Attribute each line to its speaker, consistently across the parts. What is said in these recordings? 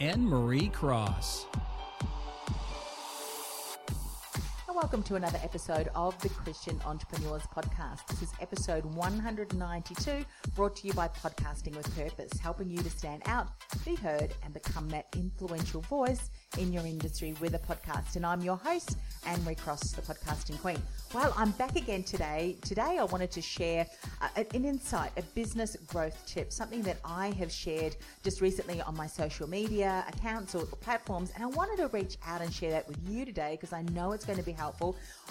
Speaker 1: Annemarie Cross.
Speaker 2: Welcome to another episode of the Christian Entrepreneurs Podcast. This is episode 192, brought to you by Podcasting with Purpose, helping you to stand out, be heard, and become that influential voice in your industry with a podcast. And I'm your host, Annemarie Cross, the podcasting queen. Well, I'm back again today. Today, I wanted to share uh, an insight, a business growth tip, something that I have shared just recently on my social media accounts or platforms. And I wanted to reach out and share that with you today because I know it's going to be helpful.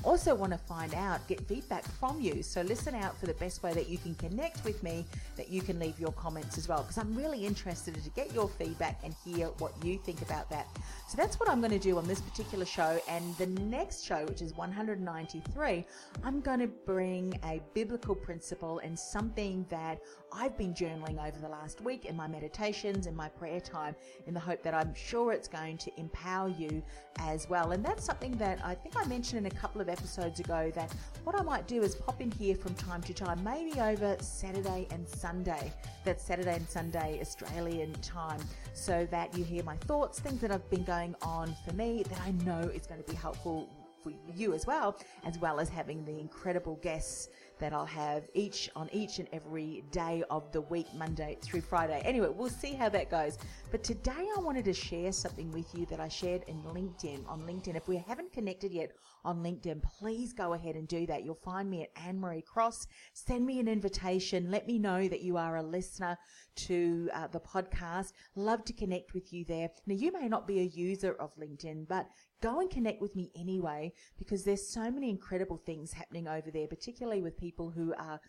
Speaker 2: Also, want to find out, get feedback from you. So, listen out for the best way that you can connect with me, that you can leave your comments as well, because I'm really interested to get your feedback and hear what you think about that. So, that's what I'm going to do on this particular show. And the next show, which is 193, I'm going to bring a biblical principle and something that I've been journaling over the last week in my meditations and my prayer time in the hope that I'm sure it's going to empower you as well. And that's something that I think I mentioned in a couple of episodes ago that what I might do is pop in here from time to time, maybe over Saturday and Sunday. That's Saturday and Sunday Australian time, so that you hear my thoughts, things that have been going on for me that I know is going to be helpful for you as well, as well as having the incredible guests that I'll have each on each and every day of the week, Monday through Friday. Anyway, we'll see how that goes. But today I wanted to share something with you that I shared in LinkedIn. On LinkedIn, if we haven't connected yet on LinkedIn, please go ahead and do that. You'll find me at Annemarie Cross. Send me an invitation. Let me know that you are a listener to uh, the podcast. Love to connect with you there. Now, you may not be a user of LinkedIn, but go and connect with me anyway because there's so many incredible things happening over there, particularly with people who are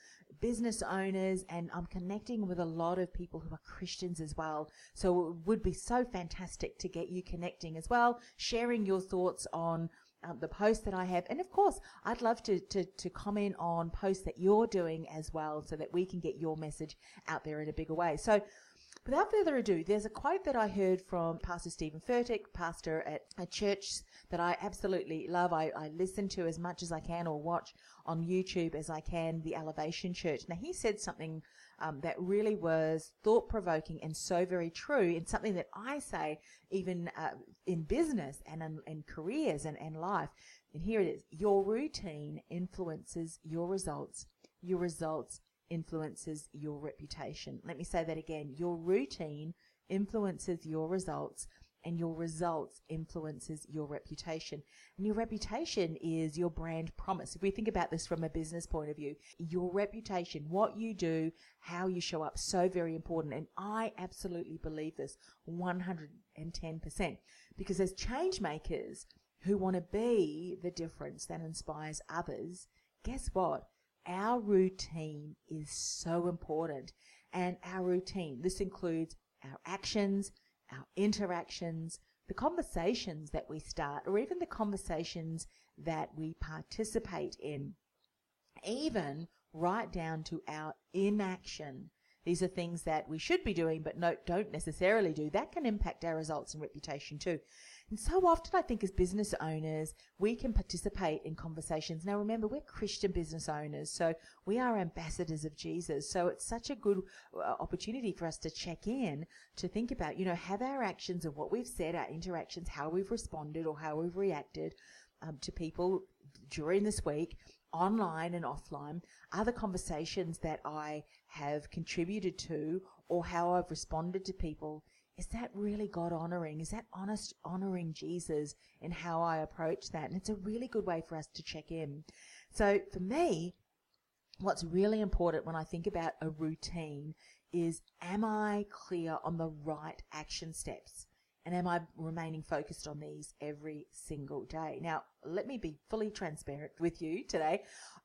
Speaker 2: business owners and I'm connecting with a lot of people who are Christians as well. So it would be so fantastic to get you connecting as well, sharing your thoughts on um, the posts that I have. And of course, I'd love to, to, to comment on posts that you're doing as well so that we can get your message out there in a bigger way. So without further ado, there's a quote that I heard from Pastor Steven Furtick, pastor at a church that I absolutely love. I, I listen to as much as I can or watch on YouTube as I can, the Elevation Church. Now, he said something um, that really was thought provoking and so very true, and something that I say even uh, in business and in, in careers and, and life. And here it is Your routine influences your results, your results influences your reputation. Let me say that again. Your routine influences your results and your results influences your reputation. And your reputation is your brand promise. If we think about this from a business point of view, your reputation, what you do, how you show up, so very important. And I absolutely believe this 110% because as change makers who want to be the difference that inspires others, guess what? Our routine is so important. And our routine, this includes our actions, our interactions, the conversations that we start, or even the conversations that we participate in, even right down to our inaction. These are things that we should be doing, but no, don't necessarily do. That can impact our results and reputation too. And so often, I think as business owners, we can participate in conversations. Now, remember, we're Christian business owners, so we are ambassadors of Jesus. So it's such a good uh, opportunity for us to check in, to think about, you know, have our actions of what we've said, our interactions, how we've responded or how we've reacted um, to people during this week, online and offline, other conversations that I have contributed to or how I've responded to people is that really God honoring? Is that honest honoring Jesus in how I approach that? And it's a really good way for us to check in. So for me, what's really important when I think about a routine is am I clear on the right action steps? And am I remaining focused on these every single day? Now, let me be fully transparent with you today.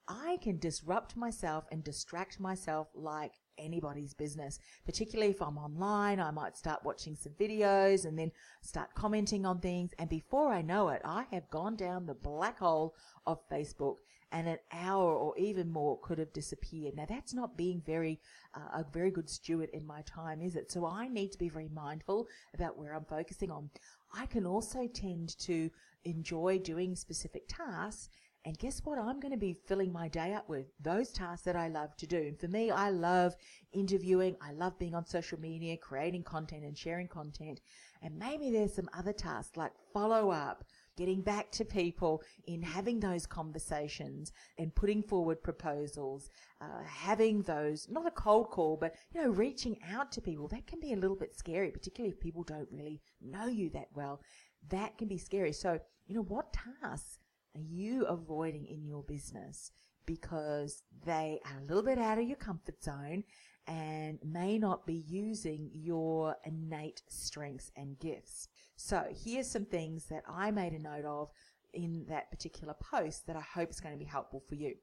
Speaker 2: I can disrupt myself and distract myself like anybody's business. Particularly if I'm online, I might start watching some videos and then start commenting on things. And before I know it, I have gone down the black hole of Facebook and an hour or even more could have disappeared. Now that's not being very, uh, a very good steward in my time, is it? So I need to be very mindful about where I'm focusing on. I can also tend to enjoy doing specific tasks and guess what? I'm going to be filling my day up with those tasks that I love to do. And for me, I love interviewing. I love being on social media, creating content and sharing content. And maybe there's some other tasks like follow up, getting back to people in having those conversations and putting forward proposals, uh, having those, not a cold call, but, you know, reaching out to people. That can be a little bit scary, particularly if people don't really know you that well. That can be scary. So, you know, what tasks are you avoiding in your business because they are a little bit out of your comfort zone and may not be using your innate strengths and gifts. So here's some things that I made a note of in that particular post that I hope is going to be helpful for you.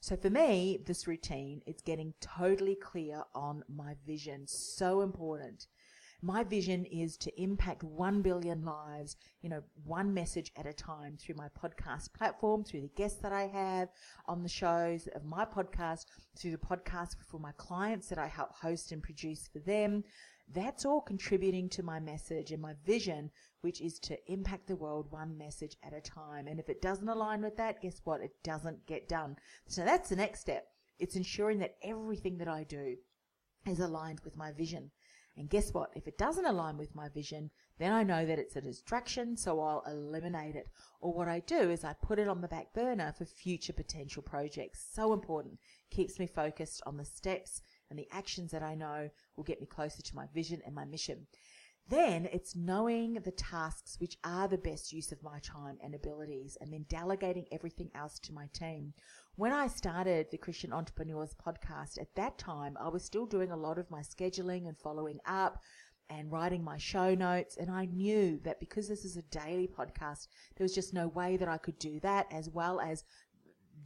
Speaker 2: So for me, this routine, it's getting totally clear on my vision. So important. My vision is to impact 1 billion lives, you know, one message at a time through my podcast platform, through the guests that I have on the shows of my podcast, through the podcast for my clients that I help host and produce for them. That's all contributing to my message and my vision, which is to impact the world one message at a time. And if it doesn't align with that, guess what? It doesn't get done. So that's the next step. It's ensuring that everything that I do is aligned with my vision. And guess what? If it doesn't align with my vision, then I know that it's a distraction, so I'll eliminate it. Or what I do is I put it on the back burner for future potential projects. So important. Keeps me focused on the steps and the actions that I know will get me closer to my vision and my mission. Then it's knowing the tasks which are the best use of my time and abilities and then delegating everything else to my team. When I started the Christian Entrepreneurs podcast, at that time, I was still doing a lot of my scheduling and following up and writing my show notes. And I knew that because this is a daily podcast, there was just no way that I could do that as well as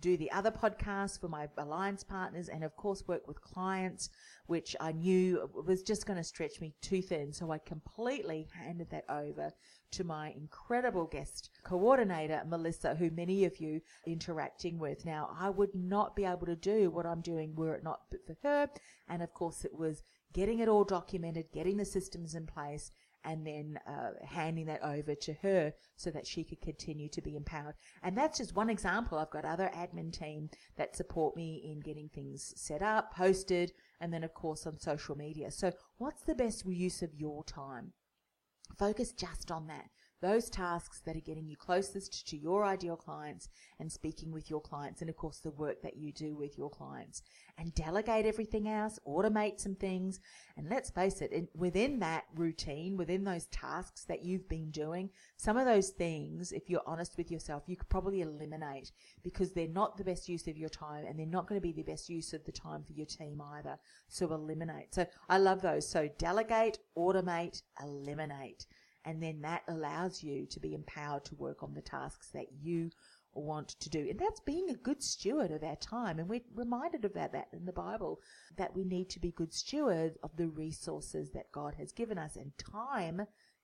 Speaker 2: do the other podcasts for my alliance partners and of course work with clients, which I knew was just going to stretch me too thin. So I completely handed that over to my incredible guest coordinator, Melissa, who many of you interacting with. Now, I would not be able to do what I'm doing were it not for her. And of course, it was getting it all documented, getting the systems in place, and then uh, handing that over to her so that she could continue to be empowered. And that's just one example. I've got other admin team that support me in getting things set up, posted, and then of course on social media. So what's the best use of your time? Focus just on that those tasks that are getting you closest to your ideal clients and speaking with your clients and of course the work that you do with your clients. And delegate everything else automate some things. And let's face it in, within that routine within those tasks that you've been doing some of those things if you're honest with yourself you could probably eliminate because they're not the best use of your time and they're not going to be the best use of the time for your team either. So eliminate. So i love those. So delegate automate eliminate and then that allows you to be empowered to work on the tasks that you want to do. And that's being a good steward of our time. And we're reminded about that in the Bible, that we need to be good stewards of the resources that God has given us. And time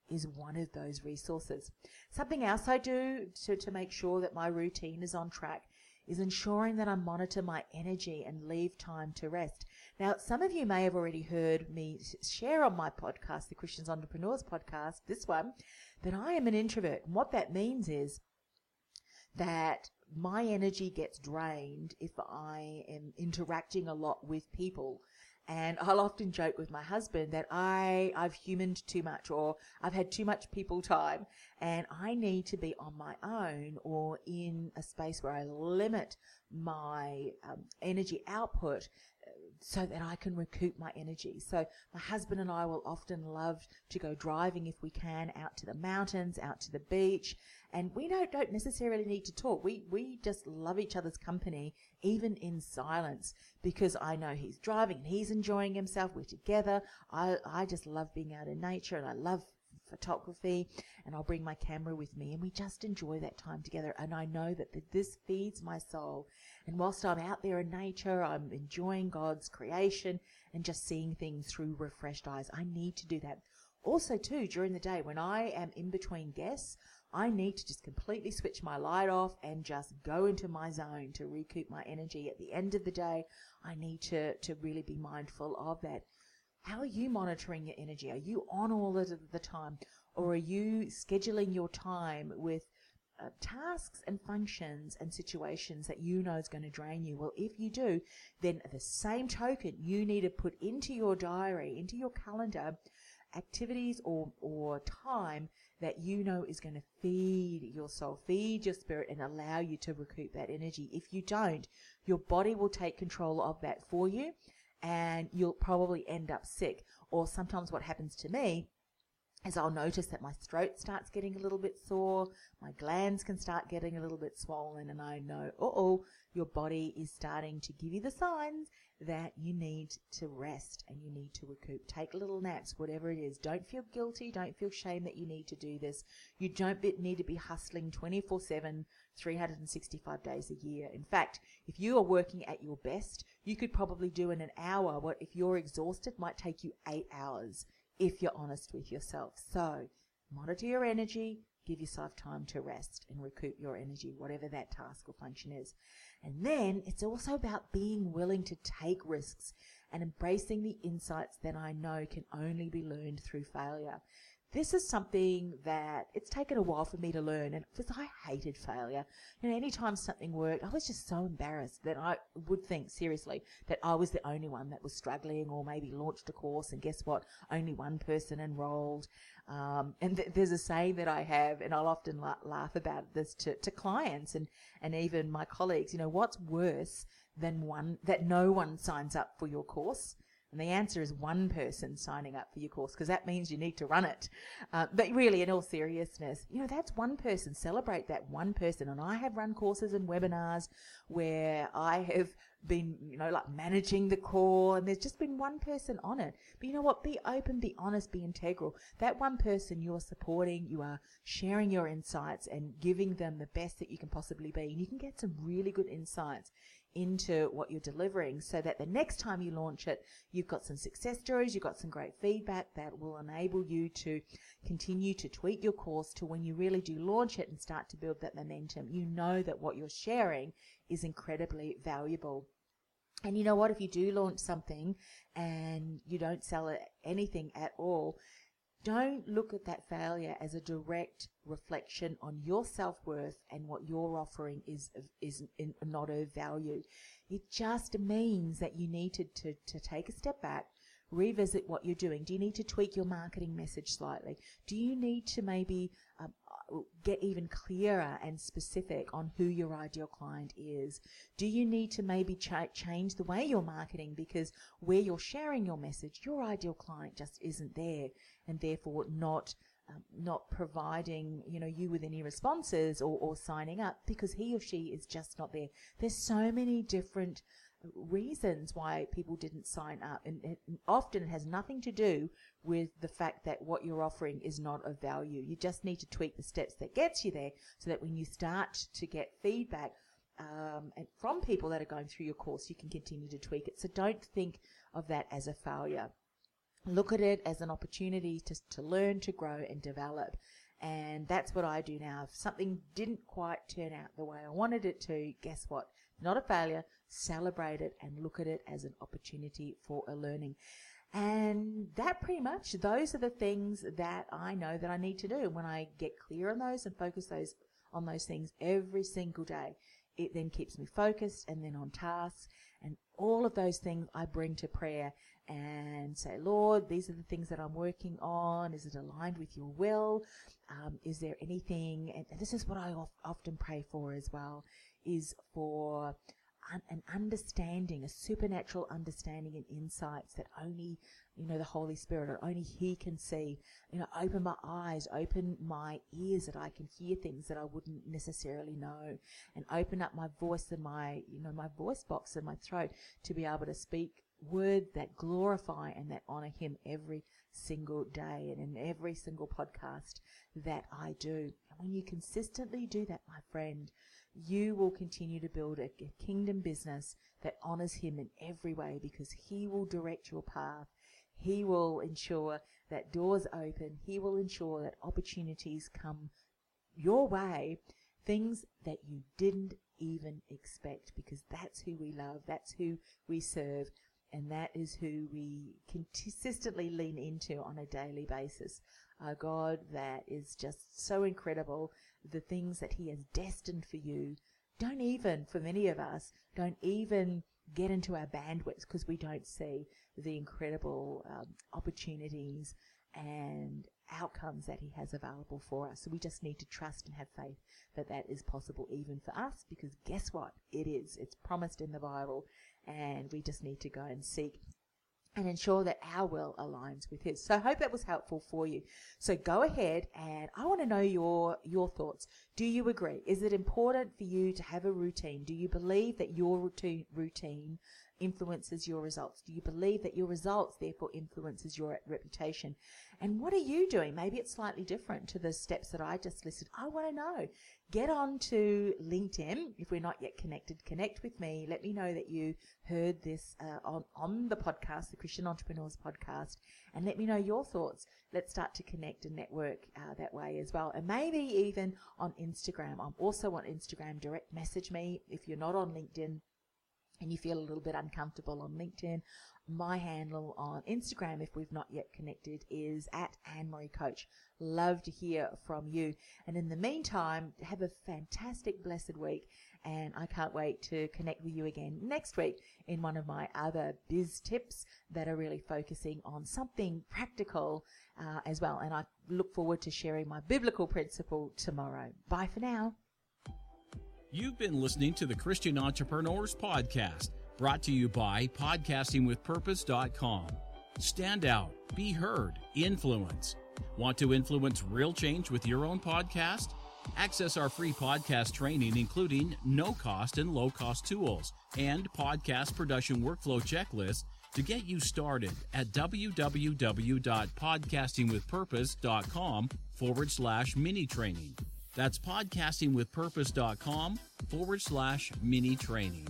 Speaker 2: is one of those resources. Something else I do to, to make sure that my routine is on track is ensuring that I monitor my energy and leave time to rest. Now, some of you may have already heard me share on my podcast, the Christians Entrepreneurs podcast, this one, that I am an introvert. And what that means is that my energy gets drained if I am interacting a lot with people. And I'll often joke with my husband that I, I've humaned too much or I've had too much people time and I need to be on my own or in a space where I limit my um, energy output so that I can recoup my energy. So my husband and I will often love to go driving if we can out to the mountains, out to the beach, and we don't, don't necessarily need to talk. We we just love each other's company, even in silence, because I know he's driving and he's enjoying himself. We're together. I I just love being out in nature, and I love photography and I'll bring my camera with me and we just enjoy that time together and I know that this feeds my soul and whilst I'm out there in nature I'm enjoying God's creation and just seeing things through refreshed eyes I need to do that also too during the day when I am in between guests I need to just completely switch my light off and just go into my zone to recoup my energy at the end of the day I need to to really be mindful of that how are you monitoring your energy? Are you on all of the time? Or are you scheduling your time with uh, tasks and functions and situations that you know is going to drain you? Well, if you do, then the same token, you need to put into your diary, into your calendar, activities or, or time that you know is going to feed your soul, feed your spirit, and allow you to recoup that energy. If you don't, your body will take control of that for you and you'll probably end up sick. Or sometimes what happens to me is I'll notice that my throat starts getting a little bit sore, my glands can start getting a little bit swollen, and I know, oh, your body is starting to give you the signs that you need to rest and you need to recoup. Take little naps, whatever it is. Don't feel guilty. Don't feel shame that you need to do this. You don't need to be hustling 24 7, 365 days a year. In fact, if you are working at your best, you could probably do in an hour what if you're exhausted might take you eight hours if you're honest with yourself. So monitor your energy, give yourself time to rest and recoup your energy, whatever that task or function is. And then it's also about being willing to take risks and embracing the insights that I know can only be learned through failure this is something that it's taken a while for me to learn and because I hated failure. You know, anytime something worked, I was just so embarrassed that I would think seriously that I was the only one that was struggling or maybe launched a course and guess what? Only one person enrolled. Um, and th- there's a saying that I have and I'll often la- laugh about this to, to clients and, and even my colleagues, you know, what's worse than one, that no one signs up for your course? And the answer is one person signing up for your course because that means you need to run it. Uh, but really, in all seriousness, you know, that's one person. Celebrate that one person. And I have run courses and webinars where I have been, you know, like managing the core and there's just been one person on it. But you know what? Be open, be honest, be integral. That one person you're supporting, you are sharing your insights and giving them the best that you can possibly be. And you can get some really good insights into what you're delivering so that the next time you launch it, you've got some success stories, you've got some great feedback that will enable you to continue to tweak your course to when you really do launch it and start to build that momentum. You know that what you're sharing is incredibly valuable. And you know what? If you do launch something and you don't sell it anything at all, don't look at that failure as a direct reflection on your self-worth and what you're offering is is not of value. It just means that you need to, to, to take a step back, revisit what you're doing. Do you need to tweak your marketing message slightly? Do you need to maybe um, get even clearer and specific on who your ideal client is? Do you need to maybe ch- change the way you're marketing because where you're sharing your message, your ideal client just isn't there and therefore not um, not providing you know you with any responses or, or signing up because he or she is just not there. There's so many different reasons why people didn't sign up. And it, often it has nothing to do with the fact that what you're offering is not of value. You just need to tweak the steps that gets you there so that when you start to get feedback um, and from people that are going through your course, you can continue to tweak it. So don't think of that as a failure. Look at it as an opportunity to, to learn, to grow, and develop. And that's what I do now. If something didn't quite turn out the way I wanted it to, guess what? Not a failure. Celebrate it and look at it as an opportunity for a learning. And that pretty much, those are the things that I know that I need to do. When I get clear on those and focus those on those things every single day, it then keeps me focused and then on tasks. And all of those things I bring to prayer and say, Lord, these are the things that I'm working on. Is it aligned with your will? Um, is there anything? And this is what I often pray for as well, is for un- an understanding, a supernatural understanding and insights that only, you know, the Holy Spirit or only He can see. You know, open my eyes, open my ears that I can hear things that I wouldn't necessarily know, and open up my voice and my, you know, my voice box and my throat to be able to speak words that glorify and that honor Him every single day and in every single podcast that I do. And when you consistently do that, my friend, you will continue to build a, a kingdom business that honors Him in every way because He will direct your path. He will ensure that doors open. He will ensure that opportunities come your way, things that you didn't even expect because that's who we love. That's who we serve. And that is who we consistently lean into on a daily basis. A God that is just so incredible. The things that He has destined for you don't even, for many of us, don't even get into our bandwidth because we don't see the incredible um, opportunities and outcomes that He has available for us. So we just need to trust and have faith that that is possible even for us because guess what? It is. It's promised in the Bible and we just need to go and seek and ensure that our will aligns with his. So I hope that was helpful for you. So go ahead and I want to know your your thoughts. Do you agree? Is it important for you to have a routine? Do you believe that your routine routine influences your results? Do you believe that your results therefore influences your reputation? And what are you doing? Maybe it's slightly different to the steps that I just listed. I want to know. Get on to LinkedIn. If we're not yet connected, connect with me. Let me know that you heard this uh, on, on the podcast, the Christian Entrepreneurs podcast, and let me know your thoughts. Let's start to connect and network uh, that way as well. And maybe even on Instagram. I'm also on Instagram. Direct message me if you're not on LinkedIn and you feel a little bit uncomfortable on LinkedIn, my handle on Instagram, if we've not yet connected, is at Anne Marie Coach. Love to hear from you. And in the meantime, have a fantastic, blessed week. And I can't wait to connect with you again next week in one of my other biz tips that are really focusing on something practical uh, as well. And I look forward to sharing my biblical principle tomorrow. Bye for now.
Speaker 1: You've been listening to the Christian Entrepreneurs Podcast, brought to you by podcastingwithpurpose.com. Stand out, be heard, influence. Want to influence real change with your own podcast? Access our free podcast training, including no cost and low cost tools and podcast production workflow checklists to get you started at www.podcastingwithpurpose.com forward slash mini training. That's podcastingwithpurpose.com forward slash mini training.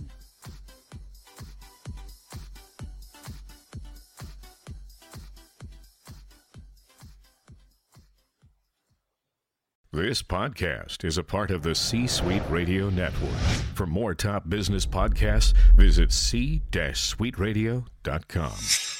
Speaker 3: This podcast is a part of the C Suite Radio Network. For more top business podcasts, visit c-suiteradio.com.